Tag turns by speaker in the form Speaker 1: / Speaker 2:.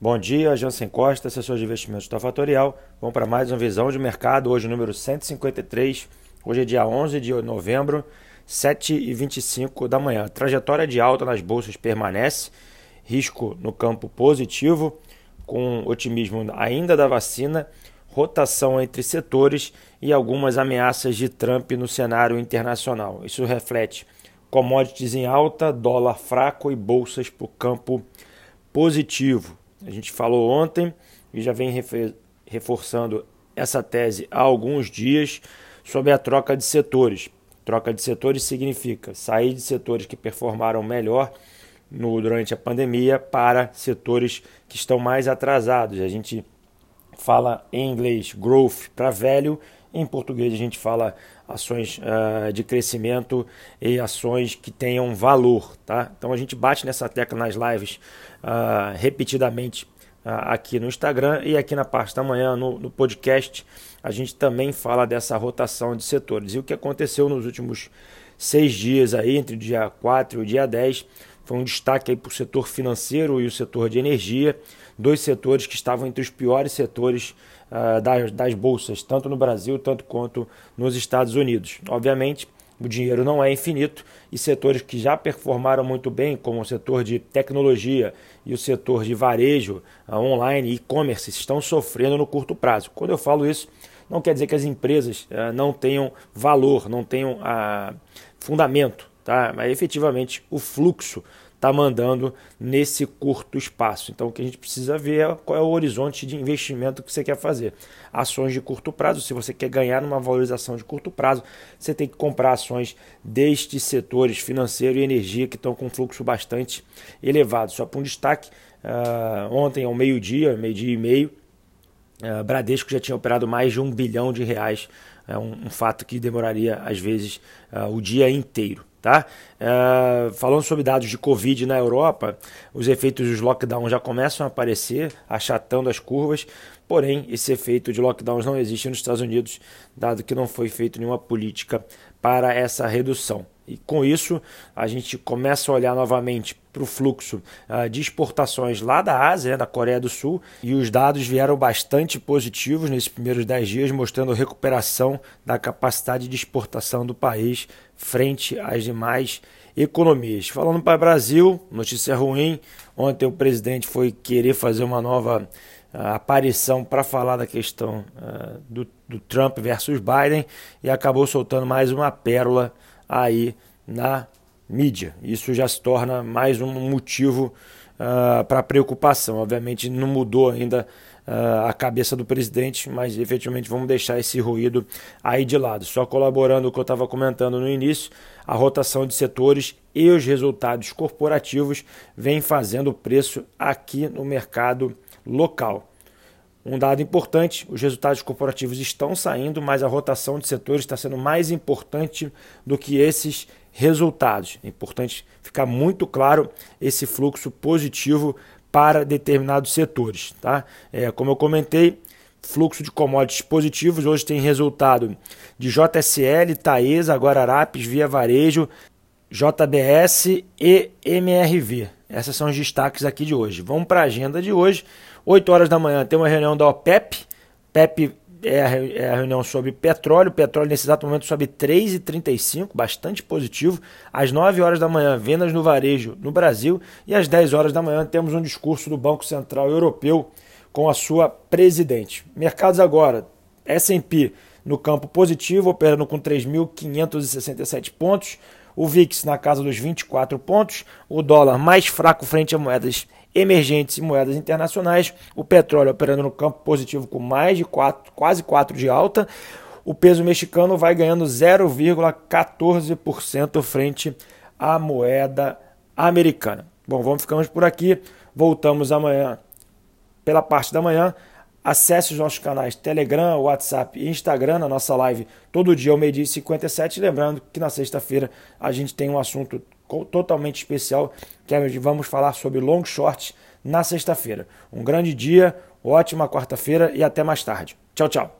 Speaker 1: Bom dia, Jansen Costa, assessor de investimentos da Fatorial. Vamos para mais uma visão de mercado, hoje número 153. Hoje é dia 11 de novembro, 7h25 da manhã. trajetória de alta nas bolsas permanece, risco no campo positivo, com otimismo ainda da vacina, rotação entre setores e algumas ameaças de Trump no cenário internacional. Isso reflete commodities em alta, dólar fraco e bolsas para o campo positivo. A gente falou ontem e já vem reforçando essa tese há alguns dias sobre a troca de setores. Troca de setores significa sair de setores que performaram melhor no, durante a pandemia para setores que estão mais atrasados. A gente fala em inglês growth para velho, em português a gente fala ações uh, de crescimento e ações que tenham valor, tá? Então a gente bate nessa tecla nas lives uh, repetidamente uh, aqui no Instagram e aqui na parte da manhã no, no, podcast a gente também fala dessa rotação de setores. E o que aconteceu nos últimos seis dias aí, entre o dia 4 e o dia 10, foi um destaque para o setor financeiro e o setor de energia, dois setores que estavam entre os piores setores uh, das, das bolsas, tanto no Brasil tanto quanto nos Estados Unidos. Obviamente, o dinheiro não é infinito e setores que já performaram muito bem, como o setor de tecnologia e o setor de varejo uh, online e e-commerce, estão sofrendo no curto prazo. Quando eu falo isso, não quer dizer que as empresas uh, não tenham valor, não tenham fundamento tá? Mas efetivamente o fluxo está mandando nesse curto espaço. Então o que a gente precisa ver é qual é o horizonte de investimento que você quer fazer. Ações de curto prazo, se você quer ganhar numa valorização de curto prazo, você tem que comprar ações destes setores financeiro e energia que estão com fluxo bastante elevado. Só para um destaque, uh, ontem ao meio-dia, meio-dia e meio, uh, Bradesco já tinha operado mais de um bilhão de reais. É um, um fato que demoraria às vezes uh, o dia inteiro. Tá? Uh, falando sobre dados de Covid na Europa, os efeitos dos lockdowns já começam a aparecer, achatando as curvas, porém, esse efeito de lockdowns não existe nos Estados Unidos, dado que não foi feita nenhuma política para essa redução. E com isso, a gente começa a olhar novamente para o fluxo uh, de exportações lá da Ásia, né, da Coreia do Sul, e os dados vieram bastante positivos nesses primeiros 10 dias, mostrando recuperação da capacidade de exportação do país frente às demais economias. Falando para o Brasil, notícia ruim: ontem o presidente foi querer fazer uma nova uh, aparição para falar da questão uh, do, do Trump versus Biden e acabou soltando mais uma pérola aí na mídia. Isso já se torna mais um motivo uh, para preocupação. Obviamente não mudou ainda uh, a cabeça do presidente, mas efetivamente vamos deixar esse ruído aí de lado. Só colaborando o que eu estava comentando no início, a rotação de setores e os resultados corporativos vem fazendo preço aqui no mercado local. Um dado importante: os resultados corporativos estão saindo, mas a rotação de setores está sendo mais importante do que esses resultados. É importante ficar muito claro esse fluxo positivo para determinados setores. Tá? É, como eu comentei, fluxo de commodities positivos hoje tem resultado de JSL, Taesa, Guararapes, Via Varejo, JBS e MRV. Esses são os destaques aqui de hoje. Vamos para a agenda de hoje. 8 horas da manhã tem uma reunião da OPEP. PEP é a, é a reunião sobre petróleo. Petróleo nesse exato momento sobe 3,35, bastante positivo. Às 9 horas da manhã, vendas no varejo no Brasil. E às 10 horas da manhã temos um discurso do Banco Central Europeu com a sua presidente. Mercados agora, S&P no campo positivo, operando com 3.567 pontos o VIX na casa dos 24 pontos, o dólar mais fraco frente a moedas emergentes e moedas internacionais, o petróleo operando no campo positivo com mais de 4, quase 4 de alta, o peso mexicano vai ganhando 0,14% frente à moeda americana. Bom, vamos ficamos por aqui, voltamos amanhã pela parte da manhã Acesse os nossos canais Telegram, WhatsApp e Instagram na nossa live todo dia ao meio-dia e 57. Lembrando que na sexta-feira a gente tem um assunto totalmente especial que é vamos falar sobre long shorts na sexta-feira. Um grande dia, ótima quarta-feira e até mais tarde. Tchau, tchau.